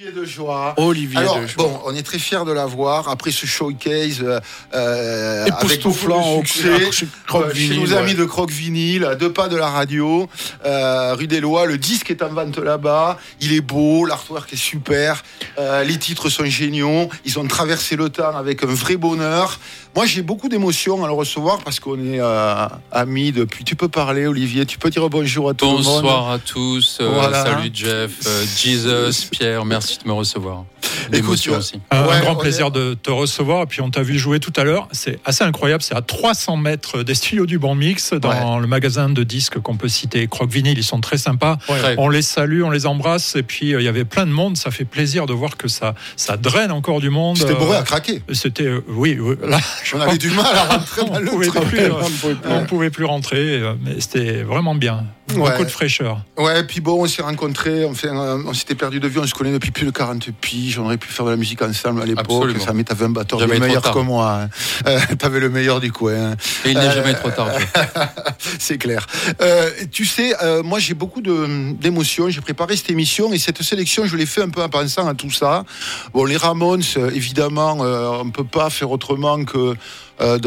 Olivier de Joie. Olivier Alors, de Joie. bon, on est très fiers de l'avoir après ce showcase euh, euh, avec de au- succès. chez Croque Euh, chez Vinyle, nos ouais. amis de Croque Vinyle, à deux pas de la radio, euh, rue des Lois. Le disque est en vente là-bas. Il est beau, l'artwork est super, euh, les titres sont géniaux. Ils ont traversé le temps avec un vrai bonheur. Moi, j'ai beaucoup d'émotions à le recevoir parce qu'on est euh, amis depuis. Tu peux parler, Olivier? Tu peux dire bonjour à tout le monde. Bonsoir à tous. euh, Voilà. Salut Jeff, euh, Jesus, Pierre, merci de me recevoir. Écoute, aussi. Un, un Ouais, grand plaisir est- de te recevoir. Et puis, on t'a vu jouer tout à l'heure. C'est assez incroyable. C'est à 300 mètres des studios du Bon Mix, dans le magasin de disques qu'on peut citer. Croque Vinyl, ils sont très sympas. On les salue, on les embrasse. Et puis, euh, il y avait plein de monde. Ça fait plaisir de voir que ça, ça draine encore du monde. C'était bourré Euh, à craquer. C'était, euh, oui, oui, là, je On crois avait du mal à rentrer dans on le pouvait truc. plus, euh, on pouvait plus rentrer, euh, mais c'était vraiment bien. Ouais. Beaucoup de fraîcheur. Ouais, puis bon, on s'est rencontrés, enfin, on s'était perdu de vue, on se connaît depuis plus de 40 piges, on aurait pu faire de la musique ensemble à l'époque. Ça, mais t'avais un batteur Jamais meilleur que moi. hein. Euh, t'avais le meilleur du coin. hein. Et il n'est Euh, jamais trop tard. C'est clair. Euh, tu sais, moi j'ai beaucoup d'émotions. J'ai préparé cette émission et cette sélection, je l'ai fait un peu en pensant à tout ça. Bon, les Ramones, évidemment, on ne peut pas faire autrement que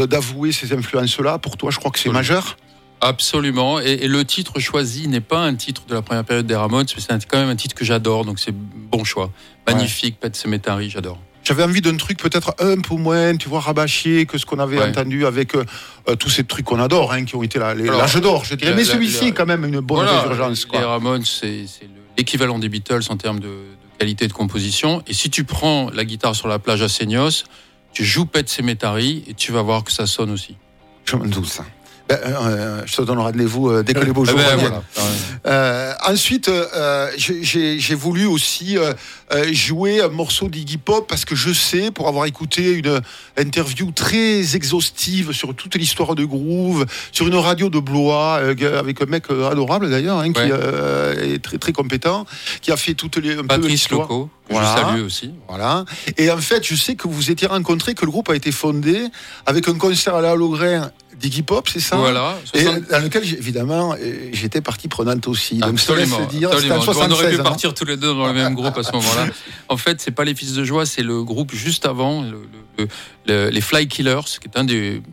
d'avouer ces influences-là. Pour toi, je crois que c'est majeur. Absolument. Et, et le titre choisi n'est pas un titre de la première période des Ramones, mais c'est quand même un titre que j'adore, donc c'est bon choix. Magnifique, Pet Cemetery, j'adore. J'avais envie d'un truc peut-être un peu moins, tu vois, rabâché que ce qu'on avait Ouais. entendu avec euh, euh, tous ces trucs qu'on adore, hein, qui ont été les- l'âge d'or, je dirais. Mais celui-ci est quand même une bonne Voilà, résurgence. les Quoi. Ramones, c'est c'est le- l'équivalent des Beatles en termes de, de qualité de composition. Et si tu prends la guitare sur la plage à Seignos, tu joues Pet Cemetery et tu vas voir que ça sonne aussi. Je m'en doute. ça. Ben, euh, je te donne rendez-vous euh, dès que les beaux jours Eh ben, voilà. Euh, ensuite, euh, j'ai- voulu aussi euh, euh, jouer un morceau d'Iggy Pop parce que je sais, pour avoir écouté une interview très exhaustive sur toute l'histoire de Groove, sur une radio de Blois, euh, avec un mec euh, adorable d'ailleurs, hein, qui Ouais. euh, est très, très compétent, qui a fait toutes les. un peu Patrice l'histoire. Loco, Voilà. je salue aussi. Voilà. Et en fait, je sais que vous étiez rencontrés, que le groupe a été fondé avec un concert à la Holograin d'Iggy Pop, c'est ça? Voilà. Et 60 dans lequel, évidemment, euh, j'étais partie prenante aussi. Donc, Absolument. dire, c'était en absolument. On aurait 76, pu hein. partir tous les deux dans le même groupe à ce moment-là. En fait, c'est pas les Fils de Joie, c'est le groupe juste avant, le- le- le- les Fly Killers, qui est un des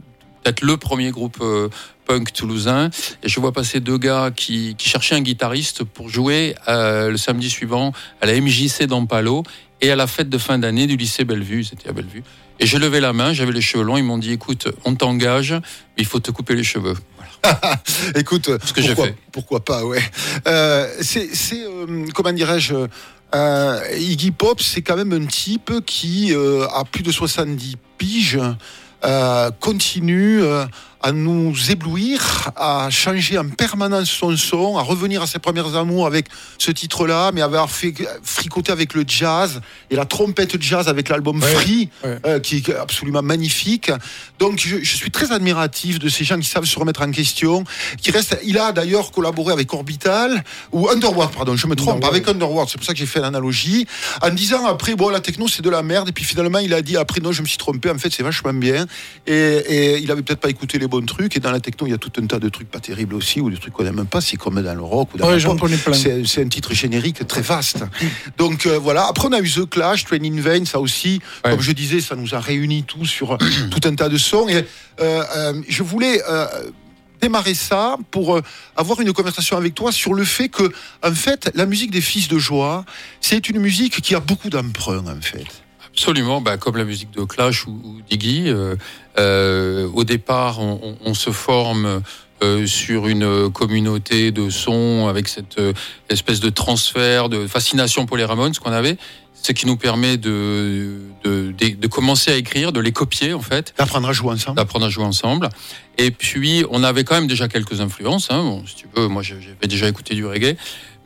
peut-être le premier groupe euh, punk toulousain. Et je vois passer deux gars qui, qui cherchaient un guitariste pour jouer euh, le samedi suivant à la MJC d'Ampalo et à la fête de fin d'année du lycée Bellevue. C'était à Bellevue. Et j'ai levé la main, j'avais les cheveux longs. Ils m'ont dit, écoute, on t'engage, mais il faut te couper les cheveux. Écoute, Ce que j'ai pourquoi, fait. pourquoi pas, ouais. Euh, c'est, euh, comment dirais-je, Iggy Pop, c'est quand même un type qui a plus de 70 piges, continue euh, à nous éblouir, à changer en permanence son son, à revenir à ses premières amours avec ce titre-là, mais avoir fait fricoter avec le jazz et la trompette jazz avec l'album Ouais, Free, ouais. euh, qui est absolument magnifique. Donc je, je suis très admiratif de ces gens qui savent se remettre en question, qui restent. Il a d'ailleurs collaboré avec Orbital ou Underworld, pardon, je me trompe, Underworld. avec Underworld. C'est pour ça que j'ai fait l'analogie, en disant après bon la techno c'est de la merde et puis finalement il a dit après non je me suis trompé en fait c'est vachement bien et, et il avait peut-être pas écouté les bons trucs et dans la techno il y a tout un tas de trucs pas terribles aussi ou des trucs qu'on n'aime pas c'est comme dans le rock ou dans Ouais, la j'en pop. connais plein. C'est un titre générique très vaste. Donc euh, voilà. Après, on a eu The Clash, Train in Vain, ça aussi. Ouais. Comme je disais, ça nous a réunis tous sur euh, tout un tas de sons. Et euh, euh, je voulais. démarrer ça pour euh, avoir une conversation avec toi sur le fait que en fait la musique des fils de joie c'est une musique qui a beaucoup d'emprunt en fait Absolument, bah, comme la musique de Clash ou, ou d'Iggy. euh, euh, au départ, on, on- on se forme euh, sur une communauté de sons avec cette euh, espèce de transfert, de fascination pour les Ramones qu'on avait, ce qui nous permet de, de, de, de commencer à écrire, de les copier en fait d'apprendre à jouer ensemble d'apprendre à jouer ensemble. Et puis, on avait quand même déjà quelques influences. Hein. Bon, si tu veux, moi, j'avais déjà écouté du reggae.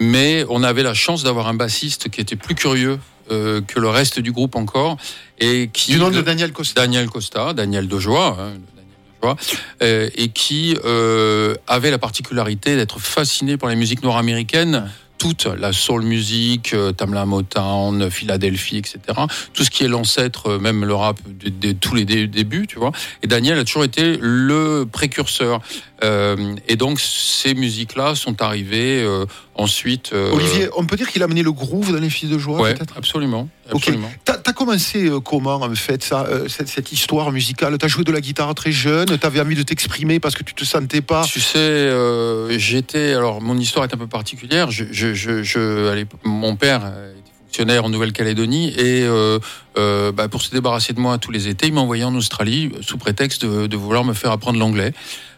Mais on avait la chance d'avoir un bassiste qui était plus curieux euh, que le reste du groupe encore. Et qui, du nom de Daniel Costa Daniel Costa, Daniel Dejoie, hein, Daniel Dejoie, euh, et qui euh, avait la particularité d'être fasciné par les musiques nord-américaines, toute la soul music, Tamla Motown, Philadelphie, etc. Tout ce qui est l'ancêtre, même le rap de, de tous les dé- débuts, tu vois. Et Daniel a toujours été le précurseur. Euh, et donc ces musiques-là sont arrivées euh, Ensuite, Olivier, on peut dire qu'il a amené le groove dans les Fils de joie, ouais, peut-être? Absolument. absolument. Okay. T'as as commencé comment en fait ça, cette, cette, histoire musicale? T'as joué de la guitare très jeune. T'avais envie de t'exprimer parce que tu te sentais pas. Tu sais, j'étais. Alors mon histoire est un peu particulière. Je, je, je, je allez, mon père en Nouvelle-Calédonie et euh, euh, bah, pour se débarrasser de moi tous les étés, il m'a envoyé en Australie sous prétexte de, de vouloir me faire apprendre l'anglais.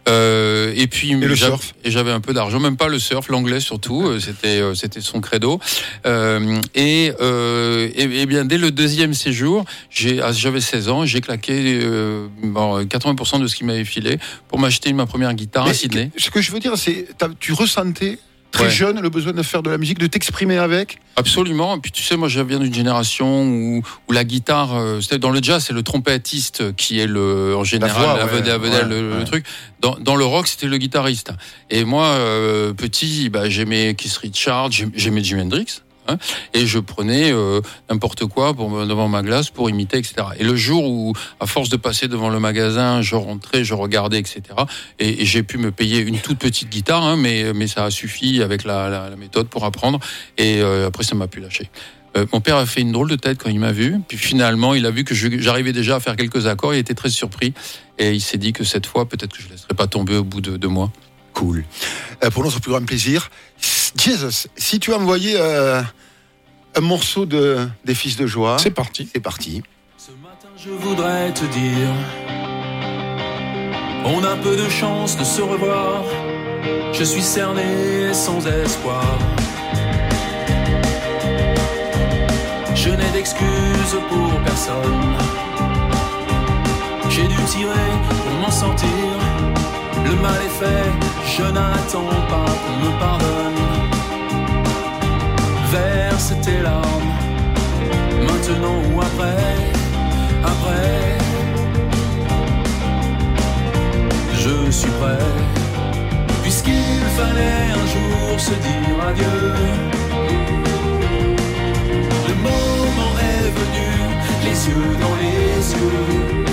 Euh, et puis et le surf. Et j'avais un peu d'argent, même pas le surf, l'anglais surtout. C'était euh, c'était son credo. Euh, et, euh, et, et, bien dès le deuxième séjour, j'ai ah, j'avais 16 ans, j'ai claqué euh, bon, 80% de ce qu'il m'avait filé pour m'acheter ma première guitare Mais à Sydney. Ce que je veux dire, c'est tu ressentais très ouais. jeune le besoin de faire de la musique, de t'exprimer avec Absolument. Et puis tu sais, moi je viens d'une génération où, où la guitare, euh, dans le jazz, c'est le trompettiste qui est le, en général voix, la ouais, le, le, truc. Dans, dans, le rock, c'était le guitariste. Et moi, euh, petit, bah, j'aimais Keith Richards, j'aimais Jimi Hendrix. Hein, et je prenais euh, n'importe quoi pour, devant ma glace pour imiter, etc. Et le jour où, à force de passer devant le magasin, je rentrais, je regardais, etc. Et, j'ai pu me payer une toute petite guitare, hein, mais, mais ça a suffi avec la méthode pour apprendre. Et euh, après, ça m'a pu lâcher. Euh, mon père a fait une drôle de tête quand il m'a vu. Puis finalement, il a vu que j'arrivais déjà à faire quelques accords. Il était très surpris. Et il s'est dit que cette fois, peut-être que je ne laisserai pas tomber au bout de deux mois. Cool. Euh, pour notre plus grand plaisir, Jesus, si tu as envoyé euh, un morceau de, des Fils de Joie. C'est parti. C'est parti. Ce matin, je voudrais te dire on a peu de chance de se revoir. Je suis cerné sans espoir. Je n'ai d'excuses pour personne. J'ai dû tirer pour m'en sortir. Le mal est fait, je n'attends pas qu'on me pardonne. Verse tes larmes, maintenant ou après, après. Je suis prêt, puisqu'il fallait un jour se dire adieu. Le moment est venu, les yeux dans les yeux.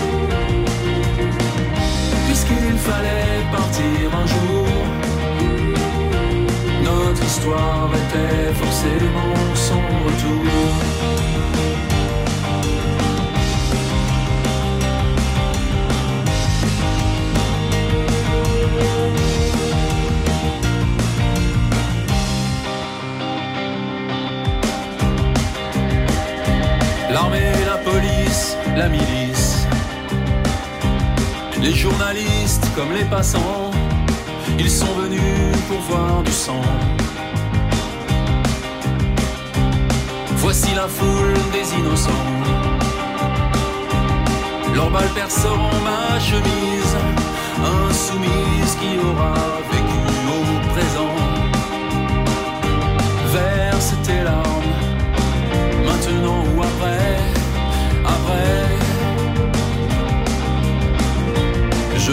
Puisqu'il fallait partir un jour, notre histoire était forcément sans retour. L'armée, la police, la milice. Les journalistes comme les passants, ils sont venus pour voir du sang. Voici la foule des innocents. Leurs balles perceront ma chemise, insoumise qui aura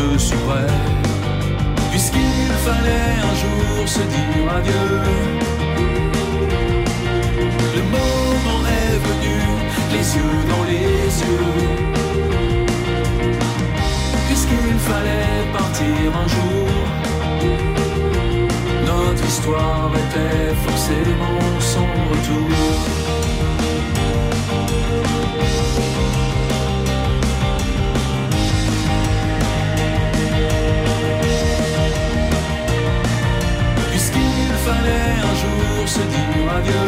Je suis puisqu'il fallait un jour se dire adieu. Le moment est venu, les yeux dans les yeux. Puisqu'il fallait partir un jour, notre histoire était forcément sans retour. Se dire adieu.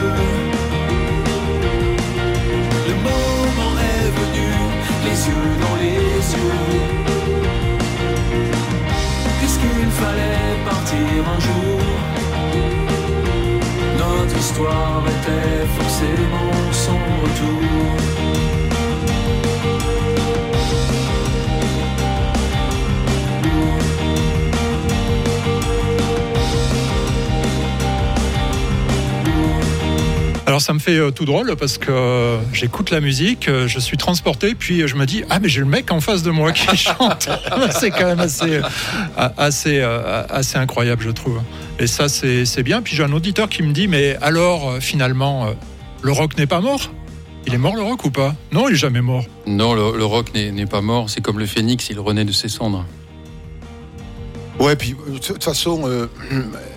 Le moment est venu, les yeux dans les yeux. Puisqu'il fallait partir un jour, notre histoire était forcément sans retour. Ça me fait euh, tout drôle parce que euh, j'écoute la musique, euh, je suis transporté, puis je me dis ah mais j'ai le mec en face de moi qui chante. c'est quand même assez assez assez incroyable je trouve. Et ça c'est bien. Puis j'ai un auditeur qui me dit mais alors finalement le rock n'est pas mort? Il est mort le rock ou pas? Non, il est jamais mort. Non, le, le rock n'est pas mort. C'est comme le phénix, il renaît de ses cendres. Ouais, puis euh, de toute façon, euh,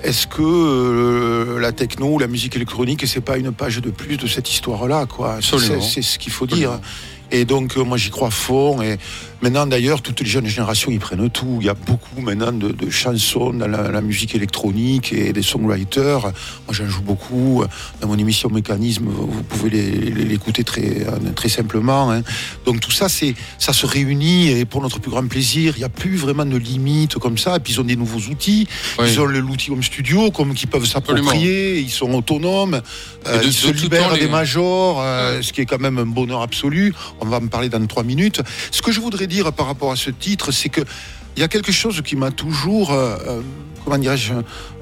est-ce que euh, la techno ou la musique électronique, c'est pas une page de plus de cette histoire-là, quoi? C'est- ce qu'il faut dire. Et donc, euh, moi, j'y crois fort. Et maintenant, d'ailleurs, toutes les jeunes générations, ils prennent tout. Il y a beaucoup maintenant de, de chansons dans la, la musique électronique et des songwriters. Moi, j'en joue beaucoup. Dans mon émission Mécanisme, vous pouvez l'écouter très, très simplement. hein. Donc, tout ça, c'est, ça se réunit et pour notre plus grand plaisir. Il n'y a plus vraiment de limites comme ça. Et puis, ils ont des nouveaux outils. Oui. Ils ont l'outil Home Studio, comme qui peuvent s'approprier. Ils sont autonomes. Euh, de- ils se libèrent temps, les- des majors, euh, ce qui est quand même un bonheur absolu. On va en parler dans trois minutes. Ce que je voudrais dire par rapport à ce titre, c'est que il y a quelque chose qui m'a toujours, euh, euh, comment dirais-je,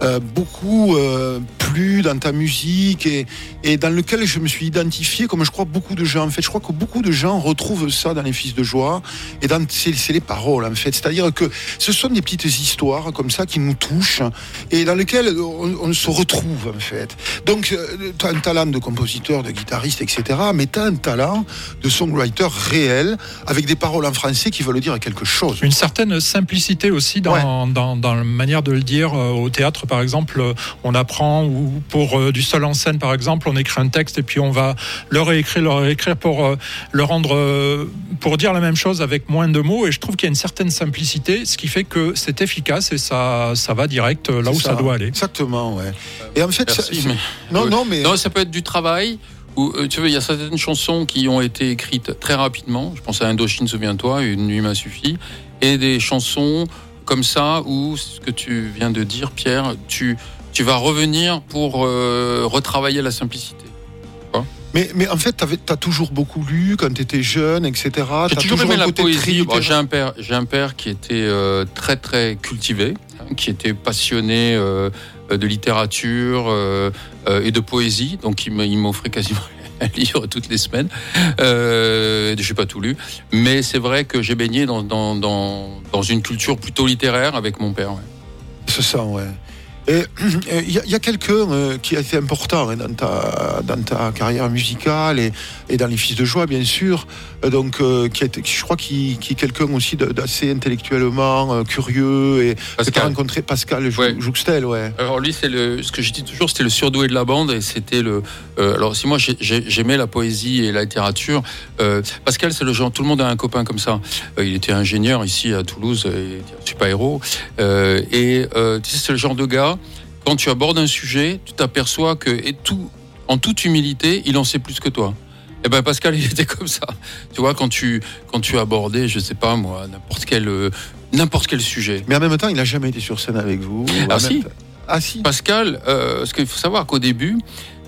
euh, beaucoup euh, plu dans ta musique et, et dans lequel je me suis identifié, comme je crois beaucoup de gens. En fait, je crois que beaucoup de gens retrouvent ça dans les Fils de joie et dans c'est les paroles en fait. C'est-à-dire que ce sont des petites histoires comme ça qui nous touchent et dans lesquelles on, on se retrouve en fait. Donc, tu as un talent de compositeur, de guitariste, etc. Mais tu as un talent de songwriter réel avec des paroles en français qui veulent dire quelque chose. Une certaine simplicité aussi dans, dans, dans la manière de le dire euh, au théâtre, par exemple. euh, On apprend, ou pour euh, du seul en scène, par exemple, on écrit un texte et puis on va le réécrire, le réécrire pour euh, le rendre, euh, pour dire la même chose avec moins de mots. Et je trouve qu'il y a une certaine simplicité, ce qui fait que c'est efficace et ça, ça va direct euh, là où ça. doit aller. Exactement, ouais. Et en fait, ça- mais- non, non, mais Non, ça peut être du travail. Euh, tu veux, il y a certaines chansons qui ont été écrites très rapidement. Je pense à Indochine, souviens-toi, Une nuit m'a suffi. Et des chansons comme ça où ce que tu viens de dire, Pierre, tu tu vas revenir pour euh, retravailler la simplicité. Mais, mais en fait, tu as toujours beaucoup lu quand tu étais jeune, etc. J'ai T'as toujours aimé la poésie. Bon, j'ai un père, j'ai un père qui était euh, très très cultivé, hein, qui était passionné euh, de littérature et de poésie. Donc il m'offrait quasiment un livre toutes les semaines. Euh, j'ai pas tout lu, mais c'est vrai que j'ai baigné dans, dans, dans, dans une culture plutôt littéraire avec mon père. ouais. C'est ça, ouais. Et il y, a- y a quelqu'un euh, qui a été important hein, dans, ta, dans ta carrière musicale et, et dans les Fils de Joie, bien sûr. Euh, donc, euh, qui a été- je crois qu'il qui est quelqu'un aussi d'assez intellectuellement euh, curieux et que tu as Pascal. rencontré Pascal Ouais. Jouxtel, ouais. Alors lui, c'est le, ce que je dis toujours, c'était le surdoué de la bande et c'était le. euh, alors si moi j'ai- j'ai- j'aimais la poésie et la littérature, euh, Pascal, c'est le genre. Tout le monde a un copain comme ça. Euh, il était ingénieur ici à Toulouse, et, super héros. Euh, et euh, tu sais, c'est le genre de gars. Quand tu abordes un sujet, tu t'aperçois que et tout, en toute humilité, il en sait plus que toi. Et ben Pascal, il était comme ça. Tu vois, quand tu quand tu abordais, je sais pas moi, n'importe quel euh, n'importe quel sujet. Mais en même temps, il n'a jamais été sur scène avec vous. Ah, si. Ah si. Pascal, euh, ce qu'il faut savoir qu'au début,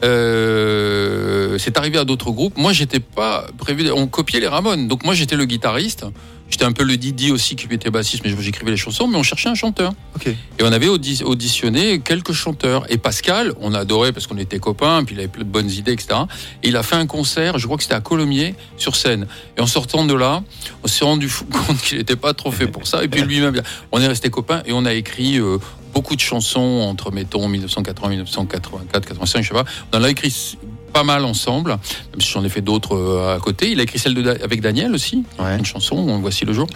euh, c'est arrivé à d'autres groupes. Moi, j'étais pas prévu. On copiait les Ramones, donc moi j'étais le guitariste. J'étais un peu le Didi aussi qui était bassiste, mais j'écrivais les chansons. Mais on cherchait un chanteur. Et on avait audi- auditionné quelques chanteurs. Et Pascal, on adorait parce qu'on était copains, puis il avait plein de bonnes idées, etc. Et il a fait un concert, je crois que c'était à Colomiers, sur scène. Et en sortant de là, on s'est rendu compte qu'il n'était pas trop fait pour ça. Et puis lui-même, on est resté copains et on a écrit euh, beaucoup de chansons entre, mettons, 1980, 1984, 85, je sais pas. On en a écrit pas mal ensemble, même si j'en ai fait d'autres euh, à côté. Il a écrit celle de, avec Daniel aussi, Ouais. une chanson, Voici le jour.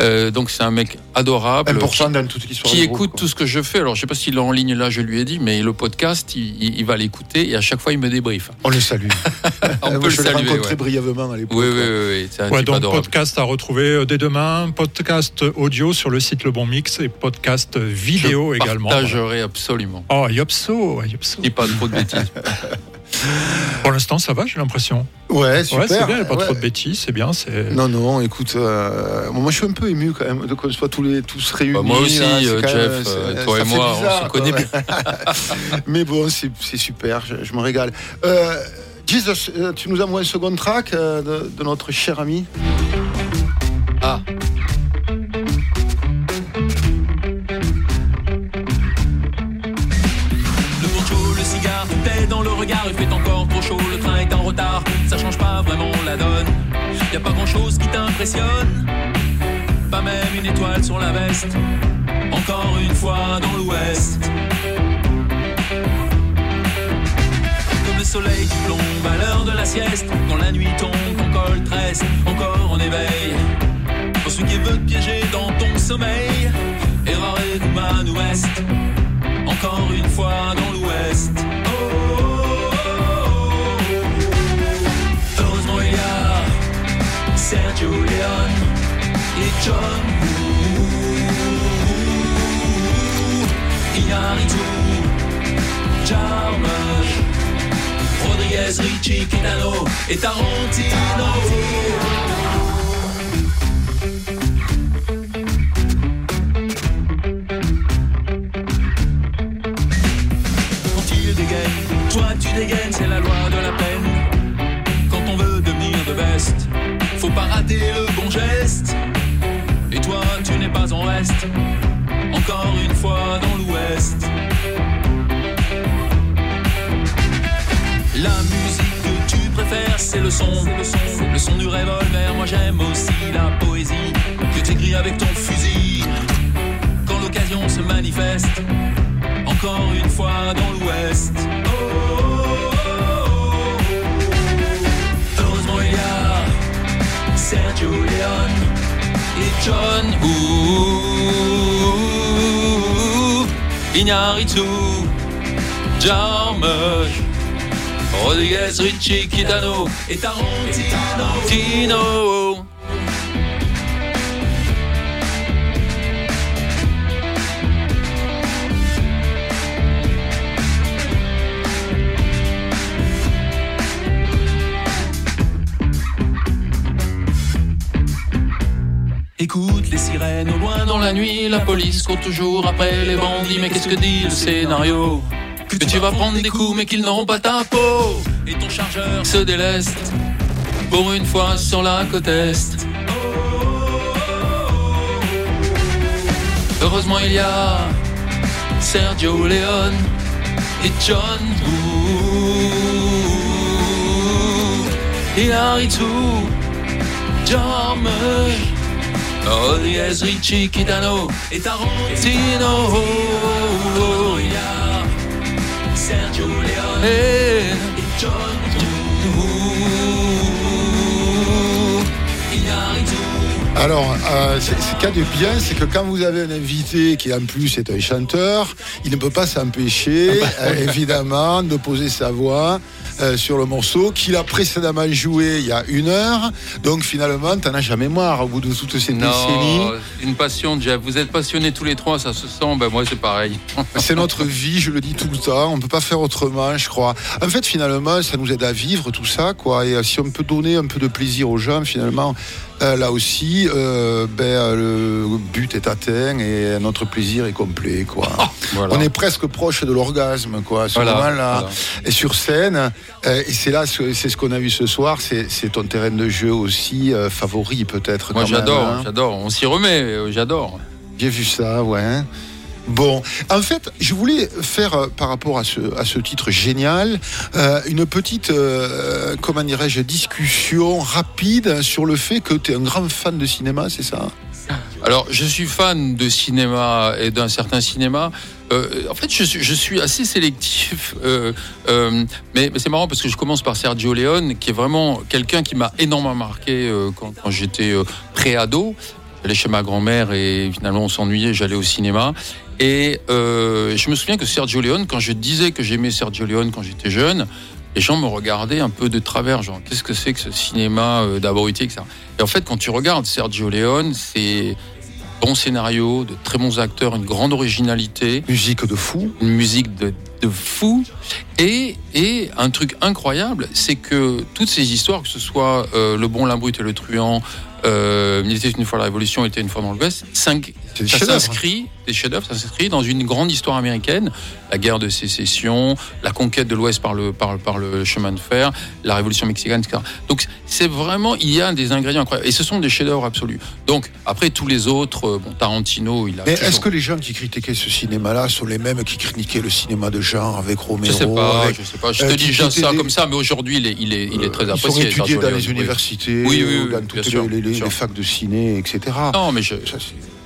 Euh, donc c'est un mec adorable Important dans toute l'histoire qui groupe, écoute tout ce que je fais. Alors, je sais pas s'il est en ligne là, je lui ai dit, mais le podcast, il, il- il va l'écouter et à chaque fois, il me débriefe. On le salue. On Moi, peut le je l'ai saluer. rencontré ouais. brièvement à l'époque. Oui, oui, oui, oui, c'est un Ouais, type donc adorable. podcast à retrouver euh, dès demain, podcast audio sur le site Le Bon Mix et podcast vidéo Je également. Partagerai absolument. Oh, Yopso, Yopso. Dis pas trop de bêtises. Pour l'instant, ça va, j'ai l'impression. Ouais, super. Ouais, c'est bien, il n'y a pas Ouais. trop de bêtises, c'est bien. C'est... Non, non, écoute, euh, moi je suis un peu ému quand même de qu'on soit tous, les, tous réunis. Bah, moi aussi, là, euh, Jeff, même- euh, toi et moi, on se connaît ouais. Mais bon, c'est c'est super, je, je me régale. Euh, Jesus, tu nous envoies un second track euh, de, de notre cher ami? Ah, chaud, le train est en retard. Ça change pas vraiment la donne. Y a pas grand chose qui t'impressionne. Pas même une étoile sur la veste. Encore une fois dans l'ouest. Comme le soleil qui plombe à l'heure de la sieste. Quand la nuit tombe, ton col tresse. Encore en éveil. Pour celui qui veut te piéger dans ton sommeil. Errare Kuman Ouest, encore une fois dans l'Ouest. A Sergio Leone et John Woo. Iñárritu, Jarmusch, Rodriguez, Ricci, Kitano et Tarantino. Quand son, le son, du revolver. Moi j'aime aussi la poésie que t'écris avec ton fusil. Quand l'occasion se manifeste, encore une fois dans l'ouest. Oh. Heureusement il y a Sergio Leone et John Woo. Iñárritu, Jarmusch, Rodriguez, Ricci, Kitano et Tarantino. Tino. Écoute les sirènes au loin dans la nuit, la police court toujours après les bandits. Mais qu'est-ce que dit le scénario? Que tu vas prendre des coups mais qu'ils n'auront pas ta peau. Et ton chargeur se déleste pour une fois sur la côte est. Heureusement il y a Sergio Leone et John Woo. Et Haritu, Jarmusch, Rodriguez, Ricci, Kitano et Tarantino. Sergio Leone et John. Iñárritu. Alors, euh, ce qu'il y a de bien, c'est que quand vous avez un invité qui en plus est un chanteur, il ne peut pas s'empêcher, euh, évidemment, de poser sa voix euh, sur le morceau qu'il a précédemment joué il y a une heure. Donc finalement, t'en as jamais marre au bout de toutes ces décennies. Non, une passion, Jeff. Vous êtes passionnés tous les trois, ça se sent. Ben moi, c'est pareil. C'est notre vie, je le dis tout le temps. On peut pas faire autrement, je crois. En fait, finalement, ça nous aide à vivre tout ça, quoi. Et euh, si on peut donner un peu de plaisir aux gens, finalement, euh, là aussi, euh, ben, le but est atteint et notre plaisir est complet, quoi. Voilà. On est presque proche de l'orgasme, quoi, à ce Voilà, moment-là. voilà. Et sur scène, euh, et c'est là, ce- c'est ce qu'on a vu ce soir, c'est ton terrain de jeu aussi favori, peut-être. Moi, j'adore, hein. j'adore. On s'y remet, j'adore. J'ai vu ça, ouais. Bon, en fait, je voulais faire euh, par rapport à ce, à ce titre génial euh, une petite, euh, comment dirais-je, discussion rapide sur le fait que tu es un grand fan de cinéma, c'est ça? Alors, je suis fan de cinéma et d'un certain cinéma. En fait, je suis, assez sélectif. mais c'est marrant parce que je commence par Sergio Leone, qui est vraiment quelqu'un qui m'a énormément marqué quand, quand j'étais pré-ado. J'allais chez ma grand-mère et finalement on s'ennuyait, j'allais au cinéma. Et euh, je me souviens que Sergio Leone, quand je disais que j'aimais Sergio Leone quand j'étais jeune, les gens me regardaient un peu de travers, genre qu'est-ce que c'est que ce cinéma euh, d'abruti, etc. Et en fait, quand tu regardes Sergio Leone, c'est bon scénario, de très bons acteurs, une grande originalité, Musique de fou. une musique de, de fou. Et, et un truc incroyable, c'est que toutes ces histoires, que ce soit euh, Le Bon, l'Imbrut et le Truand, euh, Il était une fois la Révolution, Il était une fois dans cinq, C'est des ça s'inscrit, des chefs-d'œuvre, ça s'inscrit dans une grande histoire américaine, la guerre de sécession, la conquête de l'Ouest par le, par, le- par le chemin de fer, la Révolution mexicaine, etc. Donc c'est vraiment, il y a des ingrédients incroyables. Et ce sont des chefs-d'œuvre absolus. Donc après tous les autres, euh, bon, Tarantino, il a. Mais toujours- est-ce que les gens qui critiquaient ce cinéma-là sont les mêmes qui critiquaient le cinéma de genre avec Romero Je sais pas, avec- je sais pas. Je euh, te dis déjà ça comme ça, mais aujourd'hui il est, il est, il est très Ils sont apprécié. étudiés dans les oui. universités, Oui, oui, ou oui, dans toutes sûr, les, les- facs de ciné, etc. Non, mais je, Ça,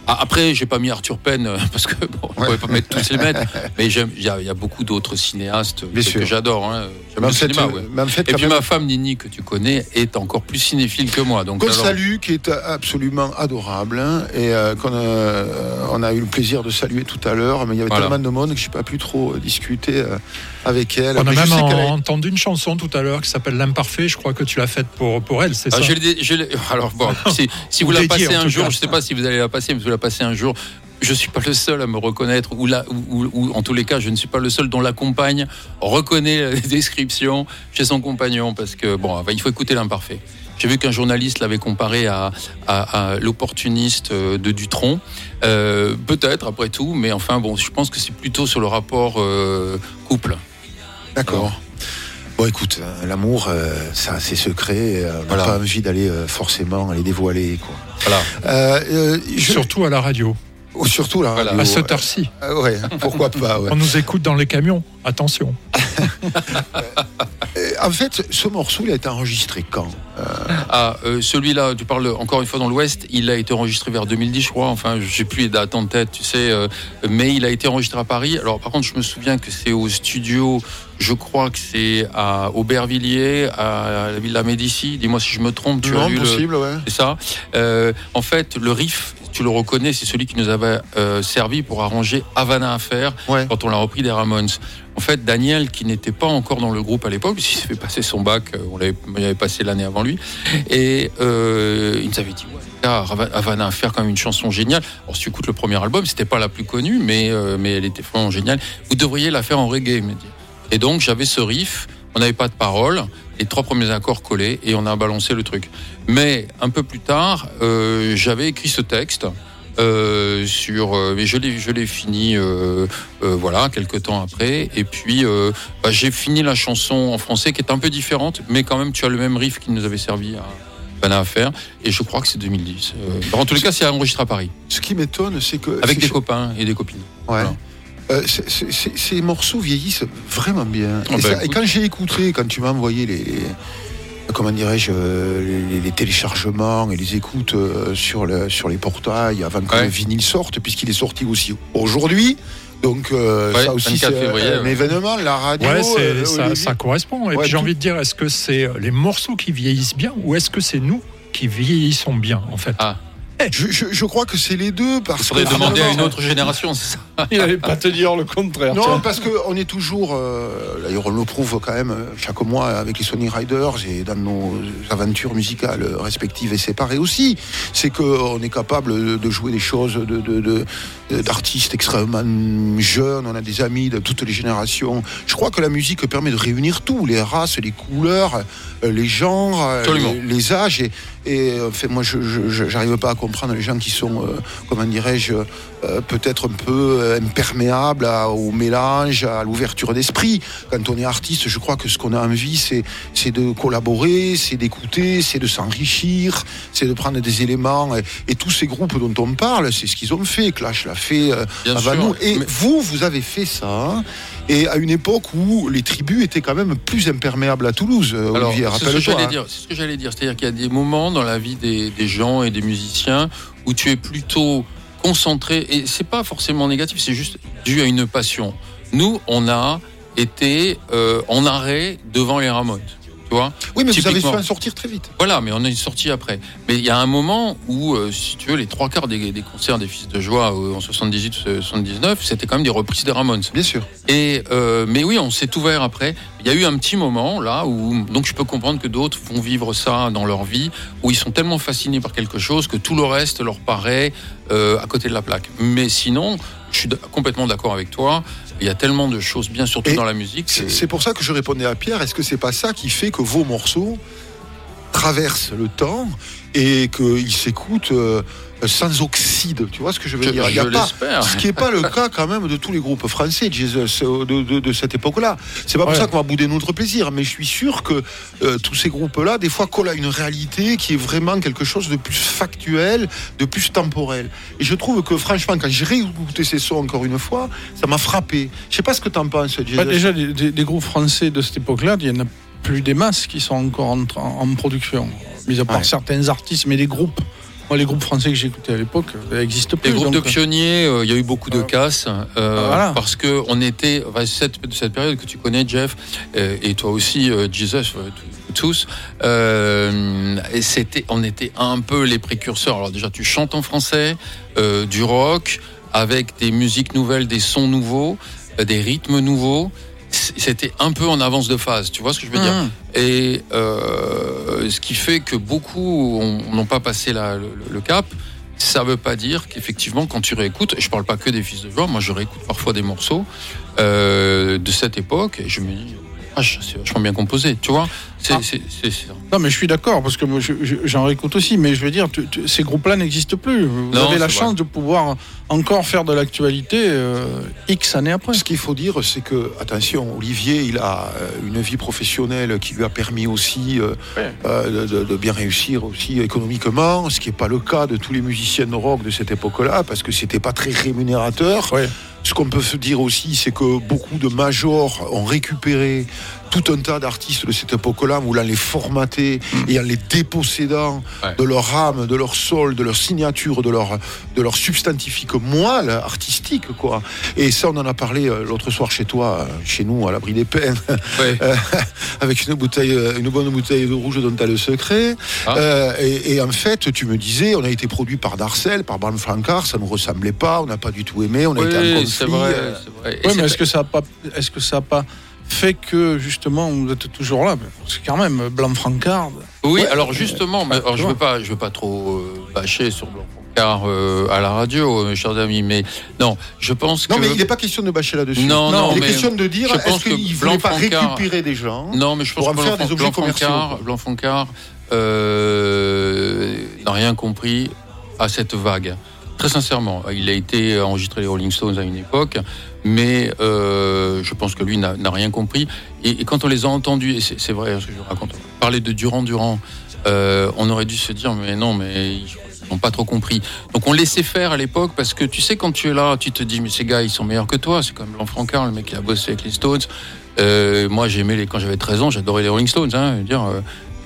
Après, j'ai pas mis Arthur Penn euh, parce que bon, on pouvait pas mettre tous les mettre. Mais j'aime- il y, a- il y a beaucoup d'autres cinéastes Bien que, sûr. que j'adore. hein. Fait, cinéma, euh, ouais. fait, Et puis même, ma femme Nini, que tu connais, est encore plus cinéphile que moi. Donc qu'on alors- salue, qui est absolument adorable, hein, et euh, qu'on euh, on a eu le plaisir de saluer tout à l'heure, mais il y avait Voilà. tellement de monde que je n'ai pas pu trop euh, discuter euh, avec elle. On a Mais même a- entendu une chanson tout à l'heure qui s'appelle L'Imparfait. Je crois que tu l'as faite pour, pour elle, c'est Ah, ça je l'ai- je l'ai- alors bon, si, si vous Ou la passez un jour, cas. je sais pas si vous allez la passer, mais vous la passez un jour. Je suis pas le seul à me reconnaître, ou, là, ou, ou- ou en tous les cas, je ne suis pas le seul dont la compagne reconnaît les descriptions chez son compagnon, parce que bon, il faut écouter l'imparfait. J'ai vu qu'un journaliste l'avait comparé à, à- à l'opportuniste euh, de Dutronc. Euh, Peut-être, après tout, mais enfin, bon, je pense que c'est plutôt sur le rapport euh, couple. D'accord. Bon, écoute, l'amour, euh, ça, c'est secret. euh, on n'a Voilà. pas envie d'aller euh, forcément les dévoiler, quoi. Voilà. Euh, euh, je- Surtout à la radio, surtout là. Voilà. à cette heure-ci. ouais, pourquoi pas. ouais. On nous écoute dans les camions. Attention. Euh, En fait, ce morceau, il a été enregistré quand Ah, euh, celui-là, tu parles encore une fois dans l'Ouest, il a été enregistré vers 2010, je crois. Enfin, je sais plus les dates en tête, tu sais. euh, mais il a été enregistré à Paris. Alors, par contre, je me souviens que c'est au studio, je crois que c'est à Aubervilliers, à la Villa Médicis. Dis-moi si je me trompe. Tu as Non, le- possible, ouais. C'est ça. Euh, en fait, le riff, tu le reconnais, c'est celui qui nous avait euh, servi pour arranger Havana Affair Ouais. quand on l'a repris des Ramones. En fait, Daniel, qui n'était pas encore dans le groupe à l'époque, puisqu'il s'est fait passer son bac, euh, on l'avait, passé l'année avant lui, et euh, il nous avait dit, ouais, Havana Affair, quand même une chanson géniale. Alors, si tu écoutes le premier album, c'était pas la plus connue, mais, euh, mais elle était vraiment géniale. Vous devriez la faire en reggae, me dit. Et donc, j'avais ce riff, on n'avait pas de paroles, les trois premiers accords collés, et on a balancé le truc. Mais un peu plus tard, j'avais écrit ce texte. Euh, sur, euh, mais je l'ai, je l'ai fini, euh, voilà, quelques temps après. Et puis, bah, j'ai fini la chanson en français, qui est un peu différente, mais quand même, tu as le même riff qui nous avait servi à à faire. Et je crois que c'est 2010. Euh, en tous les cas, c'est enregistré à Paris, Ce qui m'étonne, c'est que. avec des copains et des copines. Ouais. Voilà. Euh, ces morceaux vieillissent vraiment bien. Ah et, ça- et écoute. quand j'ai écouté, quand tu m'as envoyé les, comment dirais-je, les, les téléchargements et les écoutes euh, sur, le, sur les portails avant que Ouais. le vinyle sorte, puisqu'il est sorti aussi aujourd'hui. Donc euh, Ouais, ça aussi 24 c'est un ouais. événement, la radio. Ouais, euh, ça, correspond. Et Ouais, puis j'ai envie de dire, est-ce que c'est les morceaux qui vieillissent bien ou est-ce que c'est nous qui vieillissons bien, en fait? Ah. Je, je- je crois que c'est les deux Il parce faudrait que demander à une autre génération, c'est ça Il n'allait pas te dire le contraire. Non, tiens. parce qu'on est toujours, euh, d'ailleurs on le prouve quand même euh, chaque mois avec les Sony Riders et dans nos aventures musicales respectives et séparées aussi, c'est qu'on est capable de jouer des choses de, de- de- d'artistes extrêmement jeunes, on a des amis de toutes les générations. Je crois que la musique permet de réunir tout, les races, les couleurs, euh, les genres, euh, les, les âges. Et, et euh, fait, moi, je j'arrive pas à comprendre les gens qui sont, euh, comment dirais-je, euh, peut-être un peu euh, imperméables à- au mélange, à l'ouverture d'esprit. Quand on est artiste, je crois que ce qu'on a envie, c'est de collaborer, c'est d'écouter, c'est de s'enrichir, c'est de prendre des éléments. Et, et tous ces groupes dont on parle, c'est ce qu'ils ont fait. Clash l'a fait euh, avant sûr. nous. Et Mais- vous, vous avez fait ça. Et à une époque où les tribus étaient quand même plus imperméables à Toulouse, euh, Alors, Olivier, c'est ce que rappelle-toi. j'allais hein. dire. C'est ce que j'allais dire. C'est-à-dire qu'il y a des moments dans la vie des, des gens et des musiciens où tu es plutôt concentré. Et c'est pas forcément négatif, c'est juste dû à une passion. Nous, on a été euh, en arrêt devant les Ramones. Tu vois Oui, mais vous avez su en sortir très vite. Voilà, mais on est sorti après. Mais il y a un moment où, euh, si tu veux, les trois quarts des, des concerts des Fils de Joie euh, en 78-79, c'était quand même des reprises des Ramones. Bien sûr. Et euh, mais oui, on s'est ouvert après. Il y a eu un petit moment là où donc je peux comprendre que d'autres vont vivre ça dans leur vie, où ils sont tellement fascinés par quelque chose que tout le reste leur paraît à côté de la plaque. Mais sinon, je suis complètement d'accord avec toi. Il y a tellement de choses bien, surtout Et dans la musique. C'est que- c'est pour ça que je répondais à Pierre. Est-ce que c'est pas ça qui fait que vos morceaux traversent le temps et qu'ils s'écoutent euh, sans oxyde Tu vois ce que je veux Je, dire? Il y a pas. Ce qui n'est pas le cas quand même de tous les groupes français Jesus, euh, de, de- de cette époque-là. C'est pas pour ça qu'on va bouder notre plaisir, mais je suis sûr que euh, tous ces groupes-là, des fois, collent à une réalité qui est vraiment quelque chose de plus factuel, de plus temporel. Et je trouve que franchement, quand j'ai réécouté ces sons encore une fois, ça m'a frappé. Je sais pas ce que tu en penses, Jesus. Bah, déjà, des, des- des groupes français de cette époque-là, il n'y en a plus des masses qui sont encore en, en- production. Mis à part Ouais. certains artistes, mais des groupes Moi, les groupes français que j'écoutais à l'époque euh, n'existent plus. Les groupes de donc, euh, pionniers, euh, il y a eu beaucoup de Voilà. casses euh, Voilà. parce que on était enfin, cette, cette période que tu connais, Jeff, euh, et toi aussi, euh, Jesus, euh, tous. euh, et c'était, on était un peu les précurseurs. Alors déjà, tu chantes en français, euh, du rock avec des musiques nouvelles, des sons nouveaux, euh, des rythmes nouveaux. C'était un peu en avance de phase. Tu vois ce que je veux dire Mmh. Et euh, ce qui fait que beaucoup ont- n'ont pas passé la- le, le cap. Ça veut pas dire qu'effectivement, quand tu réécoutes, et je parle pas que des fils de joie, moi je réécoute parfois des morceaux euh, de cette époque et je me dis, c'est vachement bien composé, tu vois. C'est, Ah. c'est, c'est- c'est- Non, mais je suis d'accord, parce que moi, je- je- j'en réécoute aussi, mais je veux dire, tu- tu- ces groupes-là n'existent plus. Vous Non, avez la chance vrai. de pouvoir encore faire de l'actualité euh, X années après. Ce qu'il faut dire, c'est que, attention, Olivier, il a euh, une vie professionnelle qui lui a permis aussi euh, Ouais. euh, de, bien réussir aussi économiquement, ce qui n'est pas le cas de tous les musiciens de rock de cette époque-là, parce que c'était pas très rémunérateur. Ouais. Ce qu'on peut se dire aussi, c'est que beaucoup de majors ont récupéré tout un tas d'artistes de cette époque-là, voulant les formater et en les dépossédant Ouais. de leur âme, de leur sol, de leur signature, de leur, de leur substantifique moelle artistique, quoi. Et ça, on en a parlé euh, l'autre soir chez toi, euh, chez nous, à l'abri des peines, Ouais. euh, avec une bouteille, une bonne bouteille de rouge dont tu as le secret. Ah. Euh, et, et en fait, tu me disais, on a été produit par Darcel, par Bram Francard, ça nous ressemblait pas, on n'a pas du tout aimé, on a été en Oui, conflit. c'est vrai, c'est vrai. Et Ouais, c'est mais est-ce que ça a pas, est-ce que ça a pas fait que justement vous êtes toujours là C'est quand même Blanc Francard. Oui, Ouais. alors justement, mais alors, je veux pas, je veux pas trop euh, bâcher sur Blanc Francard euh, à la radio, euh, mes chers amis, mais non, je pense Non, que mais il n'est pas question de bâcher là-dessus. Non, non, il est mais question de dire, je pense est-ce qu'il ne Blanc voulait pas Francard- récupérer des gens Non, mais je pense pour que faire Blanc, des objets Blanc commerciaux. Blanc Francard, euh, n'a rien compris à cette vague. Très sincèrement, il a été enregistré les Rolling Stones à une époque, mais euh, je pense que lui n'a rien compris. Et, quand on les a entendus, et c'est vrai ce que je raconte, parler de Durand Durand, euh, on aurait dû se dire mais non, mais ils n'ont pas trop compris. Donc on laissait faire à l'époque parce que tu sais quand tu es là, tu te dis mais ces gars ils sont meilleurs que toi. C'est comme Blanc Francard, le mec qui a bossé avec les Stones. Euh, moi j'aimais les quand j'avais 13 ans, j'adorais les Rolling Stones. Hein, dire.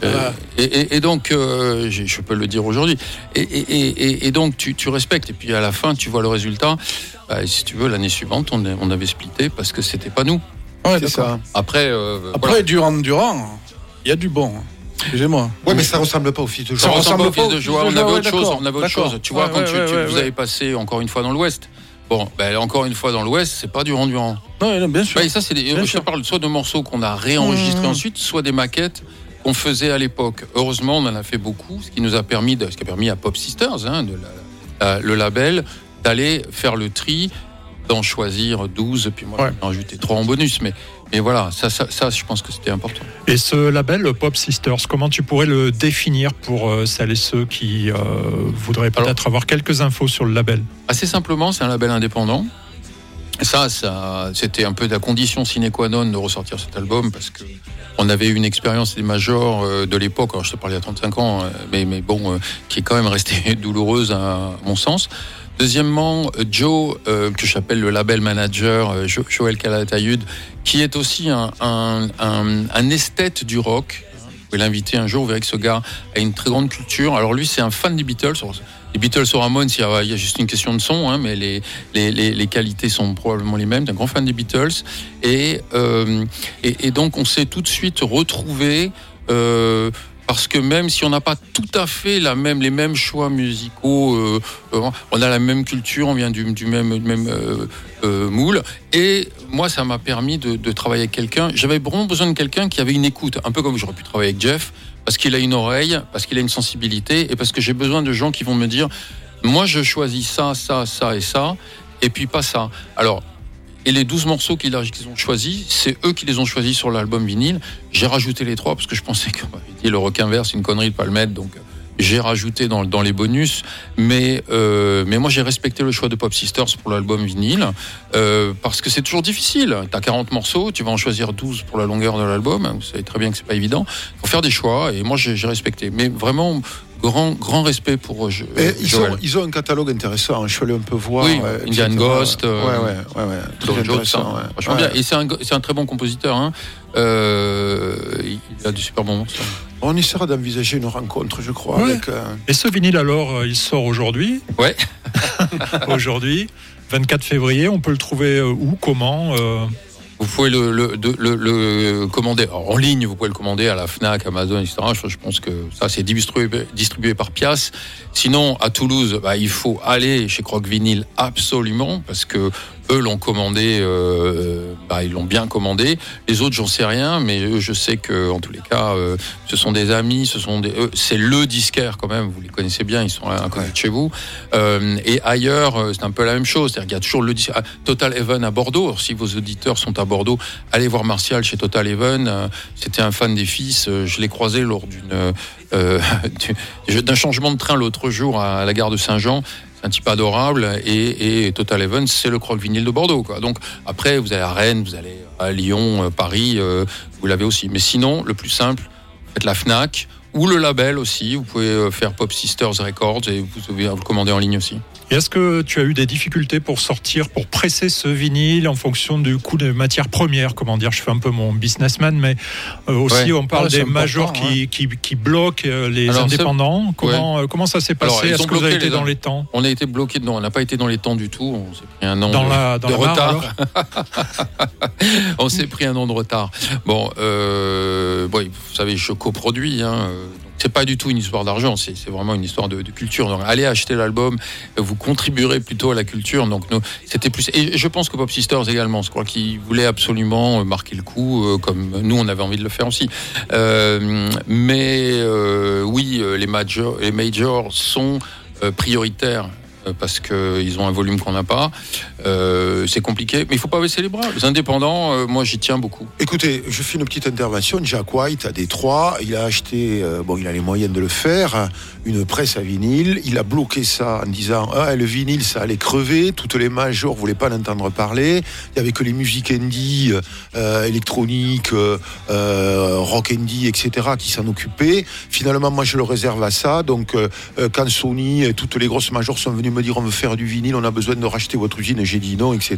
Euh, et, et- et donc, euh, je peux le dire aujourd'hui. Et, et- et- et- et donc, tu, tu respectes. Et puis à la fin, tu vois le résultat. Bah, si tu veux, l'année suivante, on, avait splitté parce que c'était pas nous. Ouais, C'est d'accord. ça. Après, euh, Après, voilà. Durand Durand, il y a du bon. hein. Excusez-moi. Oui, mais ça ressemble pas au fils de ça Jean. ressemble ressemble pas au fils de joie. On joie, avait ouais, autre chose. On avait autre chose. Tu vois, Ouais, quand ouais, tu, ouais, tu- ouais, vous ouais. avez passé encore une fois dans l'Ouest. Bon, ben, encore une fois dans l'Ouest, c'est pas du rang durand. Non, non, bien sûr. Et ça, c'est des, je sûr. parle soit de morceaux qu'on a réenregistrés Mmh. ensuite, soit des maquettes qu'on faisait à l'époque. Heureusement, on en a fait beaucoup, ce qui nous a permis, de, ce qui a permis à Pop Sisters, hein, de la- la- le label, d'aller faire le tri, d'en choisir 12, puis moi Ouais. j'en ai rajouté 3 en bonus. Mais, mais voilà, ça, ça, ça, je pense que c'était important. Et ce label, le Pop Sisters, comment tu pourrais le définir pour euh, celles et ceux qui euh, voudraient peut-être avoir quelques infos sur le label? Assez simplement, c'est un label indépendant. Ça, ça c'était un peu la condition sine qua non de ressortir cet album parce que on avait eu une expérience des majors euh, de l'époque. Alors, je te parlais a 35 ans, euh, mais, bon, euh, qui est quand même restée douloureuse à mon sens. Deuxièmement, Joe, que j'appelle le label manager, Jo- Joël Calatayud, qui est aussi un, un esthète du rock. Vous pouvez l'inviter un jour, vous verrez que ce gars a une très grande culture. Alors lui, c'est un fan des Beatles. Les Beatles au Ramones, il y, a, juste une question de son, hein, mais les, les, les, qualités sont probablement les mêmes. C'est un grand fan des Beatles. Et, euh, et, et donc, on s'est tout de suite retrouvé euh, parce que même si on n'a pas tout à fait la même, les mêmes choix musicaux, euh, on a la même culture, on vient du, du même, même moule. Et moi, ça m'a permis de, de travailler avec quelqu'un. J'avais vraiment besoin de quelqu'un qui avait une écoute, un peu comme j'aurais pu travailler avec Jeff, parce qu'il a une oreille, parce qu'il a une sensibilité, et parce que j'ai besoin de gens qui vont me dire, moi, je choisis ça, ça, ça et ça, et puis pas ça. Alors, et les 12 morceaux qu'ils ont choisis, c'est eux qui les ont choisis sur l'album vinyle. J'ai rajouté les trois parce que je pensais que bah, le requin vert, c'est une connerie de pas le mettre. Donc, euh, j'ai rajouté dans, dans les bonus. Mais, euh, mais moi, j'ai respecté le choix de Pop Sisters pour l'album vinyle. Euh, parce que c'est toujours difficile. Tu as 40 morceaux, tu vas en choisir 12 pour la longueur de l'album. Vous savez très bien que c'est pas évident. Il faut faire des choix. Et moi, j'ai respecté. Mais vraiment, grand, grand respect pour euh, Et ils, ont, ils ont un catalogue intéressant. Je suis allé un peu voir. Oui, euh, Indian. Ghost, euh, ouais, ouais. Très Jones, hein. Franchement bien. Et c'est un, un très bon compositeur. Hein. Il a du super bons morceaux. On essaiera d'envisager une rencontre, je crois. Ouais. avec, euh, Et ce vinyle alors, euh, il sort aujourd'hui. Ouais. aujourd'hui, 24 février. On peut le trouver euh, où, comment euh, Vous pouvez le, le, de- le- le commander Alors, en ligne, vous pouvez le commander à la Fnac, Amazon, etc. Je, je pense que ça, c'est distribué, distribué par Pias. Sinon, à Toulouse, bah, il faut aller chez Croque Vinyl absolument parce que eux l'ont commandé, euh, bah, ils l'ont bien commandé. Les autres, j'en sais rien, mais eux, je sais que en tous les cas, euh, ce sont des amis, ce sont des, c'est le disquaire quand même. Vous les connaissez bien, ils sont à côté de chez vous. Euh, et ailleurs, euh, c'est un peu la même chose. C'est-à-dire qu'il y a toujours le ah, Total Even à Bordeaux. Alors, si vos auditeurs sont à Bordeaux, allez voir Martial chez Total Even. Euh, C'était un fan des fils. Euh, Je l'ai croisé lors d'une euh, d'un changement de train l'autre jour à la gare de Saint-Jean. Un type adorable et, Total Even, c'est le croque vinyle de Bordeaux. Donc après, vous allez à Rennes, vous allez à Lyon, euh, Paris, euh, vous l'avez aussi. Mais sinon, le plus simple, faites la Fnac ou le label aussi. Vous pouvez euh, faire Pop Sisters Records et vous pouvez le commander en ligne aussi. Et Est-ce que tu as eu des difficultés pour sortir, pour presser ce vinyle en fonction du coût des matières premières Comment dire Je fais un peu mon businessman, mais euh, aussi Ouais. on parle c'est des majors qui, qui, qui bloquent euh, les Alors, indépendants. Comment, euh, comment ça s'est passé? Est-ce que vous avez été dans les temps? On a été bloqué dedans. On n'a pas été dans les temps du tout. On s'est pris un an Dans de, la, dans de la Marne, retard. on s'est pris un an de retard. Bon, euh, bon, vous savez, je coproduis. Hein, c'est pas du tout une histoire d'argent, c'est vraiment une histoire de, culture. Donc, allez acheter l'album, vous contribuerez plutôt à la culture. Donc, c'était plus. Et je pense que Pop Sisters également, je crois qu'ils voulaient absolument euh, marquer le coup, euh, comme nous, on avait envie de le faire aussi. Euh, mais oui, les majors, les majors sont prioritaires parce qu'ils ont un volume qu'on n'a pas. Euh, c'est compliqué, mais il faut pas baisser les bras. Les indépendants, euh, moi j'y tiens beaucoup. Écoutez, je fais une petite intervention. Jack White à Détroit, il a acheté, euh, bon, il a les moyens de le faire, une presse à vinyle. Il a bloqué ça en disant ah, le vinyle, ça allait crever. Toutes les majors voulaient pas l'entendre parler. Il y avait que les musiques indie, euh, électroniques, euh, euh, rock indie, etc., qui s'en occupaient. Finalement, moi, je le réserve à ça. Donc, euh, euh, quand Sony, et toutes les grosses majors sont venues me dire on veut faire du vinyle, on a besoin de racheter votre usine, j'ai dit non, etc.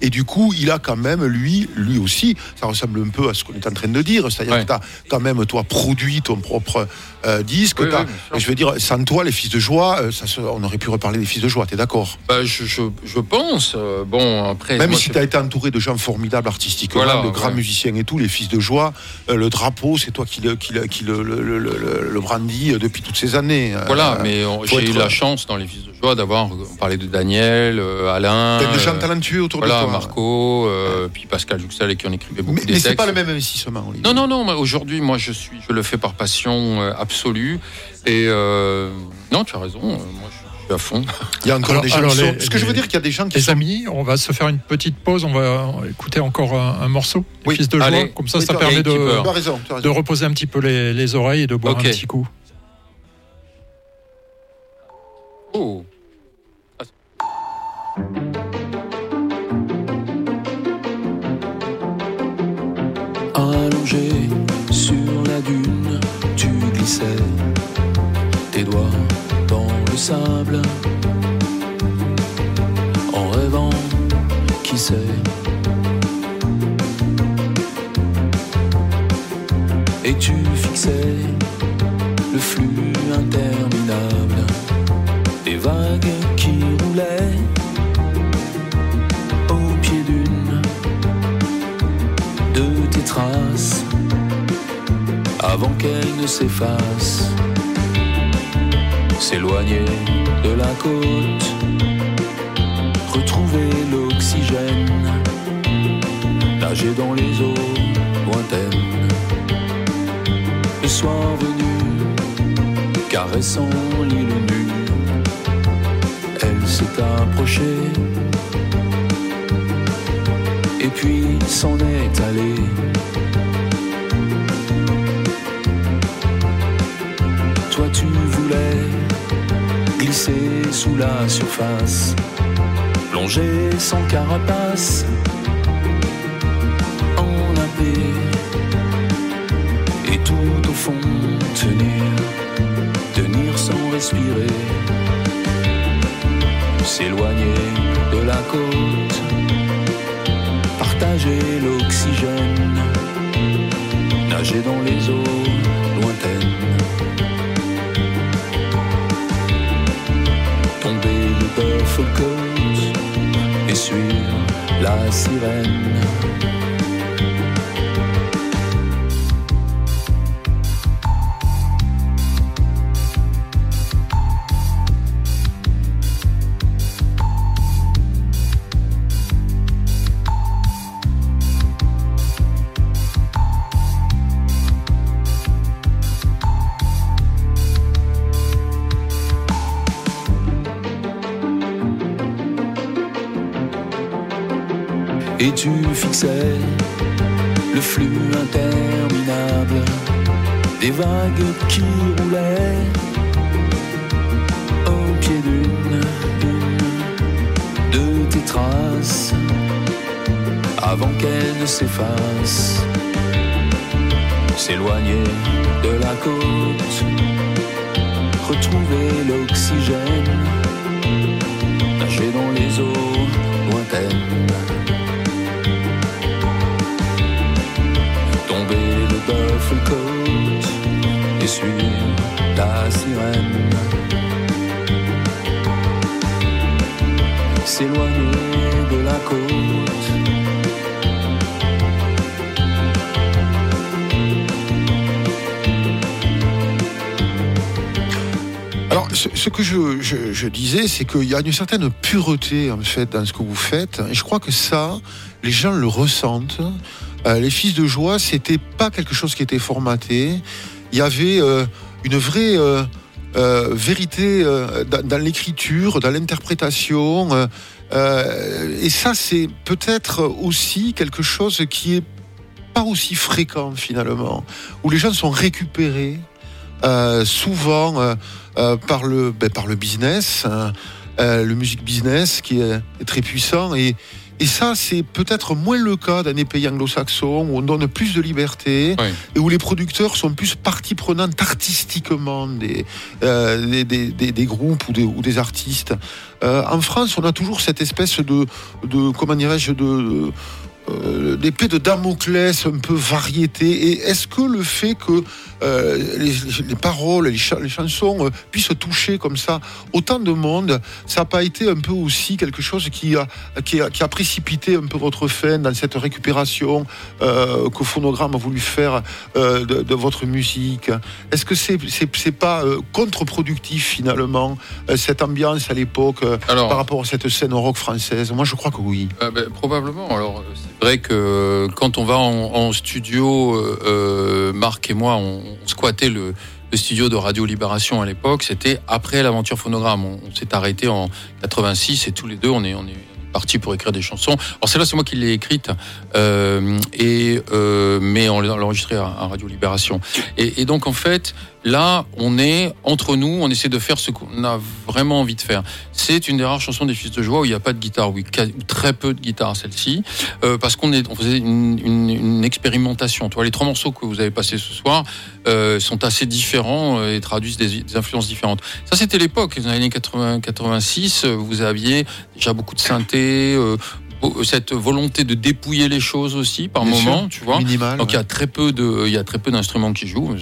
Et du coup, il a quand même, lui, lui aussi, ça ressemble un peu à ce qu'on est en train de dire, c'est-à-dire Ouais. que tu as quand même, toi, produit ton propre euh, disque. Oui, t'as- oui, je veux dire, sans toi, les fils de joie, euh, ça se- on aurait pu reparler des fils de joie, t'es d'accord? Bah, je, je, je pense. euh, bon, après. Même moi, si c'est- tu as été entouré de gens formidables artistiquement, Voilà, de grands ouais. musiciens et tout, les fils de joie, euh, le drapeau, c'est toi qui le, qui le, qui le, le, le, le- le brandis depuis toutes ces années. Euh, Voilà, mais j'ai eu la chance dans les Fils de Joie d'avoir, on parlait de Daniel, Alain, plein de gens talentueux autour voilà, de toi. Marco, puis Pascal Juxel et qui en écrivait beaucoup Mais, des mais c'est pas le même investissement, Olivier. Non, non, non. Aujourd'hui, moi, je suis, je le fais par passion euh, absolue. Et euh, non, tu as raison. euh, moi, je suis à fond. Il y a encore Alors- des gens alors qui sont- les- Ce que je veux les- dire, qu'il y a des gens qui Les sont amis, on va se faire une petite pause. On va écouter encore un, un morceau. Les Oui, Fils de joie. Comme ça, Oui, ça permet de, Tu as raison, tu as de reposer un petit peu les, les oreilles et de boire Ok. un petit coup. Oh. Allongé sur la dune, tes doigts dans le sable. En rêvant, qui sait Et tu fixais le flux interminable avant qu'elles ne s'effacent. S'éloigner de la côte, retrouver l'oxygène, nager dans les eaux lointaines. Le soir venu, caressant l'île nue, elle s'est approchée et puis s'en est allée. Tu voulais glisser sous la surface, plonger sans carapace, en paix et tout au fond tenir, tenir sans respirer, s'éloigner de la côte partager l'oxygène, nager dans les eaux Coat et suivre la sirène. Et tu fixais le flux interminable des vagues qui roulaient au pied d'une, de tes traces avant qu'elles ne s'effacent. S'éloigner de la côte, retrouver l'oxygène, nager dans les eaux lointaines. Suivre la sirène. S'éloigner de la côte. Alors, ce, que je disais, c'est qu'il y a une certaine pureté en fait dans ce que vous faites, et je crois que ça, les gens le ressentent. Euh, les Fils de joie, c'était pas quelque chose qui était formaté. Il y avait euh, une vraie euh, euh, vérité dans, l'écriture, dans l'interprétation, et ça, c'est peut-être aussi quelque chose qui est pas aussi fréquent finalement, où les gens sont récupérés souvent par le ben, par le business, hein, le music business qui est très puissant et et ça, c'est peut-être moins le cas dans des pays anglo-saxons où on donne plus de liberté Oui. et où les producteurs sont plus partie prenante artistiquement des, euh, des, des, des- des groupes ou des, ou des artistes. Euh, en France, on a toujours cette espèce de, de comment dirais-je, de, euh, d'épée de Damoclès un peu variété. Et est-ce que le fait que euh, les, les paroles, les, cha- les chansons euh, puissent toucher comme ça autant de monde, ça n'a pas été un peu aussi quelque chose qui a, qui a, qui a précipité un peu votre fin dans cette récupération euh, que Phonogramme a voulu faire de, de votre musique? Est-ce que c'est c'est pas contre-productif finalement cette ambiance à l'époque par rapport à cette scène rock française? Moi, je crois que oui. Euh, ben, probablement. Alors, vrai que euh, quand on va en, studio, euh, euh, Marc et moi, on, squattait le, studio de Radio Libération à l'époque. C'était après l'aventure phonogramme. On, s'est arrêté en 86 et tous les deux, on est, on est partis pour écrire des chansons. Alors celle-là, c'est moi qui l'ai écrite, et mais on l'a enregistrée à, Radio Libération. Et donc en fait, là, on est entre nous, on essaie de faire ce qu'on a vraiment envie de faire. C'est une des rares chansons des Fils de Joie où il n'y a pas de guitare, ou très peu de guitare celle-ci, euh, parce qu'on est, on faisait une, une, une expérimentation. Tu vois, les trois morceaux que vous avez passés ce soir euh, sont assez différents euh, et traduisent des, des influences différentes. Ça, c'était l'époque, les années 80, 86. euh, Vous aviez déjà beaucoup de synthé, euh, cette volonté de dépouiller les choses aussi par Bien moment, sûr. tu vois. Minimal. Donc il y a très peu de, il y a très peu d'instruments qui jouent.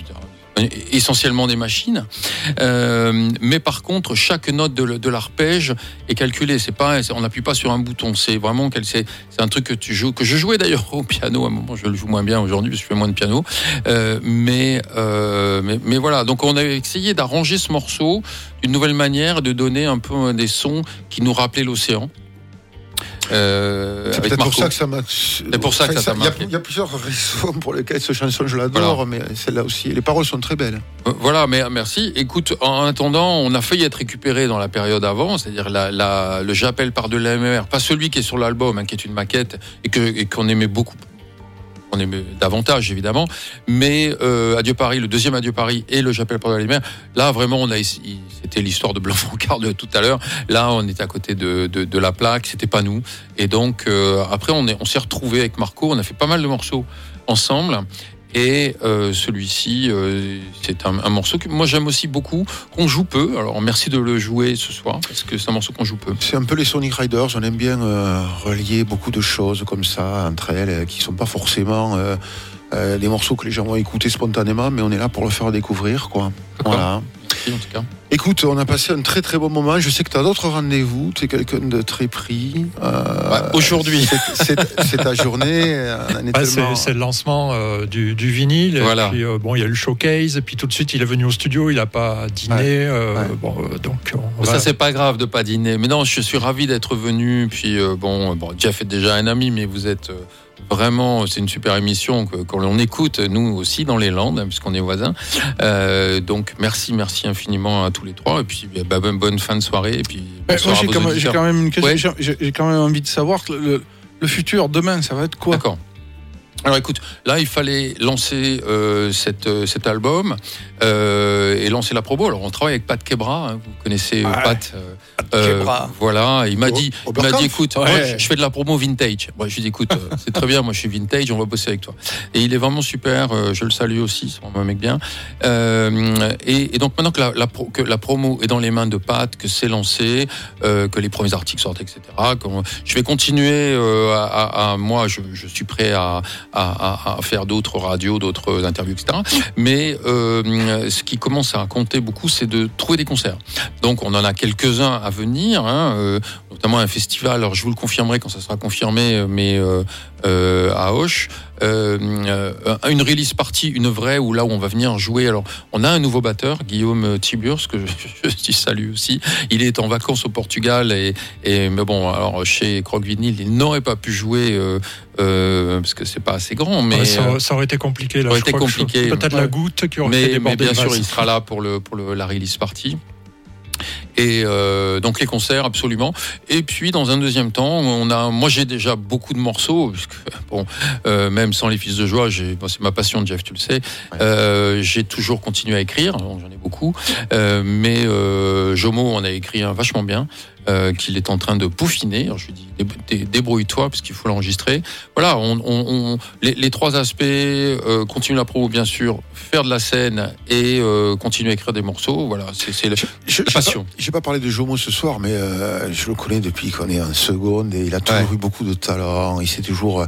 Dire, essentiellement des machines, Euh, mais par contre chaque note de, l'arpège est calculée. C'est pas, on n'appuie pas sur un bouton. C'est vraiment c'est, un truc que tu joues, que je jouais d'ailleurs au piano à un moment. Je le joue moins bien aujourd'hui parce que je fais moins de piano, Euh, mais, euh, mais voilà. Donc on a essayé d'arranger ce morceau d'une nouvelle manière, de donner un peu des sons qui nous rappelaient l'océan. Euh, C'est peut-être pour ça que ça m'a. C'est pour ça que ça il y a- y, plusieurs raisons pour lesquelles cette chanson je l'adore, mais celle-là aussi. Les paroles sont très belles. Euh, Voilà, mais merci. Écoute, en attendant, on a failli être récupéré dans la période avant, c'est-à-dire la, la- le J'appelle par de la mer, pas celui qui est sur l'album, hein, qui est une maquette et que et qu'on aimait beaucoup. On aimait davantage évidemment, mais euh, Adieu Paris, le deuxième Adieu Paris et le J'appelle par de la mer, là vraiment on a c'était l'histoire de Blanc Francard de tout à l'heure. Là on était à côté de, la plaque, c'était pas nous. Et donc euh, après on est on s'est retrouvé avec Marco, on a fait pas mal de morceaux ensemble. Et euh, celui-ci, euh, c'est un, un morceau que moi j'aime aussi beaucoup, qu'on joue peu. Alors merci de le jouer ce soir, parce que c'est un morceau qu'on joue peu. C'est un peu les Sonic Riders. On aime bien euh, relier beaucoup de choses comme ça entre elles, euh, qui sont pas forcément euh, euh, des morceaux que les gens vont écouter spontanément, mais on est là pour le faire découvrir, quoi. Voilà. prie en tout cas. Écoute, on a passé un très très bon moment. Je sais que tu as d'autres rendez-vous. Tu es quelqu'un de très pris. Euh, Ouais, Aujourd'hui. c'est- ta journée. Ah, c'est tellement- c'est le lancement euh, du, du vinyle. Voilà. Et puis, euh, bon, il y a eu le showcase. Et puis tout de suite, il est venu au studio. Il n'a pas dîné. Ouais. euh, Ouais. Bon, euh, donc, on Ça va- c'est pas grave de pas dîner. Mais non, je suis ravi d'être venu. Puis euh, bon, bon, Jeff est déjà un ami, mais vous êtes euh, vraiment, c'est une super émission que qu'on l'on écoute nous aussi dans les Landes, hein, puisqu'on est voisins. Euh, donc merci, merci infiniment à tous les trois. Et puis bah, bonne- bonne fin de soirée. Et puis moi, j'ai quand, même- j'ai auditeurs. quand même une question. Ouais. J'ai- quand même envie de savoir le, le- le futur demain, ça va être quoi? D'accord. Alors écoute, là il fallait lancer euh, cette, euh, cet album euh, et lancer la promo. Alors on travaille avec Pat Kebra, hein, vous connaissez euh, Ouais. Pat. euh, Kebra. voilà, il m'a dit, il m'a dit, écoute, Ouais. moi, je, fais de la promo vintage. Moi je lui dis, écoute, euh, c'est très bien, moi je suis vintage, on va bosser avec toi. Et il est vraiment super, je le salue aussi, c'est vraiment un mec bien. Euh, et, et donc maintenant que la, la pro- que la promo est dans les mains de Pat, que c'est lancé, euh, que les premiers articles sortent, etc. je vais continuer euh, à, à- à- moi, je, je suis prêt à, à, à- à faire d'autres radios, d'autres interviews, etc. Mais euh, ce qui commence à compter beaucoup, c'est de trouver des concerts. Donc on en a quelques-uns à venir, hein, euh, notamment un festival. Alors je vous le confirmerai quand ça sera confirmé, euh, mais euh, à Auch. Euh, euh, une release party, une vraie, où là où on va venir jouer. Alors, on a un nouveau batteur, Guillaume Tiburce, que je, je salue aussi. Il est en vacances au Portugal et, et mais bon, alors chez Croc Vinyl, il n'aurait pas pu jouer euh, euh, parce que c'est pas assez grand, mais Ouais, ça, euh, ça aurait été compliqué. Là, aurait je été compliqué. Peut-être Ouais. la goutte qui aurait fait mais, mais déborder bien sûr, il sera là pour le pour le, la release party. Et euh, donc les concerts absolument. Et puis dans un deuxième temps, on a, moi j'ai déjà beaucoup de morceaux, bon, euh, même sans les fils de joie, bon, c'est ma passion, Jeff, tu le sais. Euh, j'ai toujours continué à écrire, donc j'en ai beaucoup. Mais Jomo en a écrit un vachement bien. Euh, qu'il est en train de peaufiner. Alors, je lui dis dé- dé- débrouille-toi parce qu'il faut l'enregistrer. Voilà, on, on- on- les, les trois aspects euh, continuer la promo bien sûr, faire de la scène et euh, continuer à écrire des morceaux. Voilà, c'est le- Je- passion. pas- J'ai pas parlé de Jomo ce soir, mais euh, je le connais depuis qu'on est en seconde et il a toujours Ouais. eu beaucoup de talent. Il s'est toujours,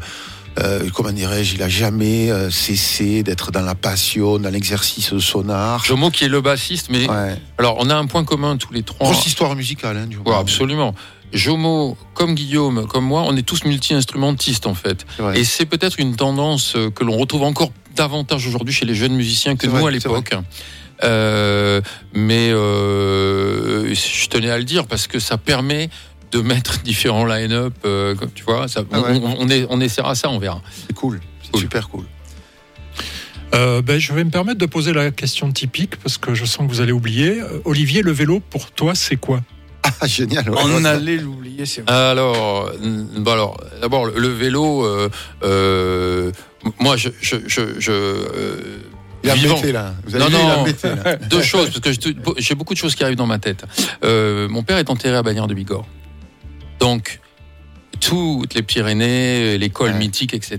euh, comment dirais-je, il a jamais euh, cessé d'être dans la passion, dans l'exercice de son art. Jomo qui est le bassiste, mais Ouais. alors on a un point commun tous les trois. Grosse histoire musicale, hein, Jomo. Ouais, absolument. Jomo, comme Guillaume, comme moi, on est tous multi-instrumentistes en fait. Et c'est peut-être une tendance euh, que l'on retrouve encore davantage aujourd'hui chez les jeunes musiciens que nous vrai, à l'époque. Euh, mais je tenais à le dire parce que ça permet de mettre différents line-up, euh, comme tu vois. Ça, Ah ouais. on, on, est- on essaiera ça, on verra. C'est cool. C'est Cool. super cool. Euh, ben, je vais me permettre de poser la question typique parce que je sens que vous allez oublier. Euh, Olivier, le vélo, pour toi, c'est quoi? Ah, génial. ouais, On allait l'oublier, c'est vrai. Alors, bon alors, d'abord le, vélo. euh, euh, moi, je, je, je, je, euh, Il a vivant. embêté, là. Vous avez Non, vu, il a non. embêté, là. Deux choses, parce que j'ai- j'ai beaucoup de choses qui arrivent dans ma tête. Euh, mon père est enterré à Bagnères de Bigorre. Donc, toutes les Pyrénées, l'école Ouais. mythique, etc.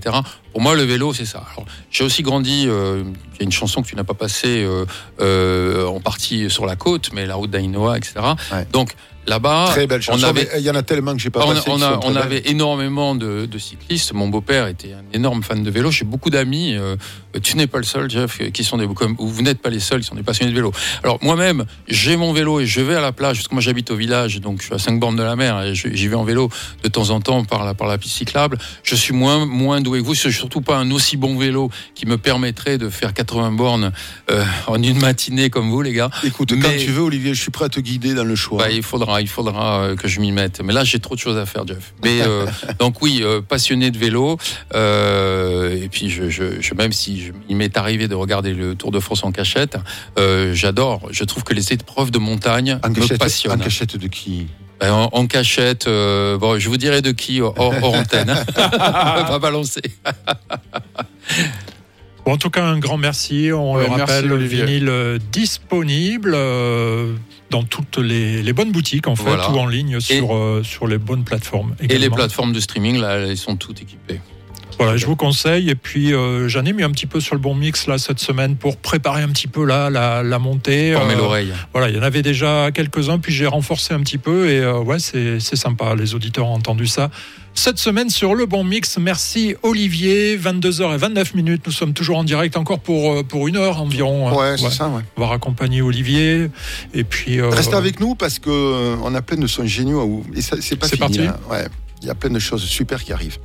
Pour moi, le vélo, c'est ça. J'ai aussi grandi. euh, Il y a une chanson que tu n'as pas passée euh, euh, en partie sur la côte, mais la route d'Ainoa, etc. Ouais. Donc là-bas, Très belle chanson. on avait Il y en a tellement que j'ai pas on, passé. on a- on belles. avait énormément de, de cyclistes. Mon beau-père était un énorme fan de vélo. J'ai beaucoup d'amis. euh, tu n'es pas le seul, Jeff, qui sont des comme vous n'êtes pas les seuls qui sont des passionnés de vélo. Alors moi-même, j'ai mon vélo et je vais à la plage parce que moi j'habite au village, donc je suis à 5 bornes de la mer et j'y vais en vélo de temps en temps par la par la piste cyclable. Je suis moins moins doué que vous. Je suis surtout pas un aussi bon vélo qui me permettrait de faire 80 bornes euh, en une matinée comme vous, les gars. Écoute, quand Mais- tu veux, Olivier, je suis prêt à te guider dans le choix. Bah, il faudra, il faudra euh, que je m'y mette. Mais là, j'ai trop de choses à faire, Jeff. Mais euh, donc oui, euh, passionné de vélo. euh, et puis, je, je, je- même si je- il m'est arrivé de regarder le Tour de France en cachette, euh, j'adore. Je trouve que les épreuves de montagne en me cachette, en passionnent. cachette de qui? Ben, en, en cachette, euh, bon, je vous dirai de qui hors, hors antenne. On va balancer. Bon, En tout cas, un grand merci. On Ouais, le merci, rappelle, le vinyle disponible euh, dans toutes les, les bonnes boutiques, en fait, Voilà. ou en ligne sur, euh, sur les bonnes plateformes. Et les plateformes de streaming, là, elles sont toutes équipées. Voilà, je vous conseille. Et puis, euh, j'en ai mis un petit peu sur le bon mix là cette semaine pour préparer un petit peu là la, la montée. Former Euh, l'oreille. Voilà, il y en avait déjà quelques-uns, puis j'ai renforcé un petit peu. Et euh, ouais, c'est c'est sympa. Les auditeurs ont entendu ça. Cette semaine sur le bon mix, merci Olivier. 22h29 minutes. Nous sommes toujours en direct encore pour, euh, pour une heure environ. Ouais, c'est Ouais. ça, ouais. On va raccompagner Olivier. Et puis. euh, Restez avec nous parce que euh, on a plein de sons géniaux. à vous- Et ça, c'est pas C'est fini. parti hein. Ouais. Il y a plein de choses super qui arrivent.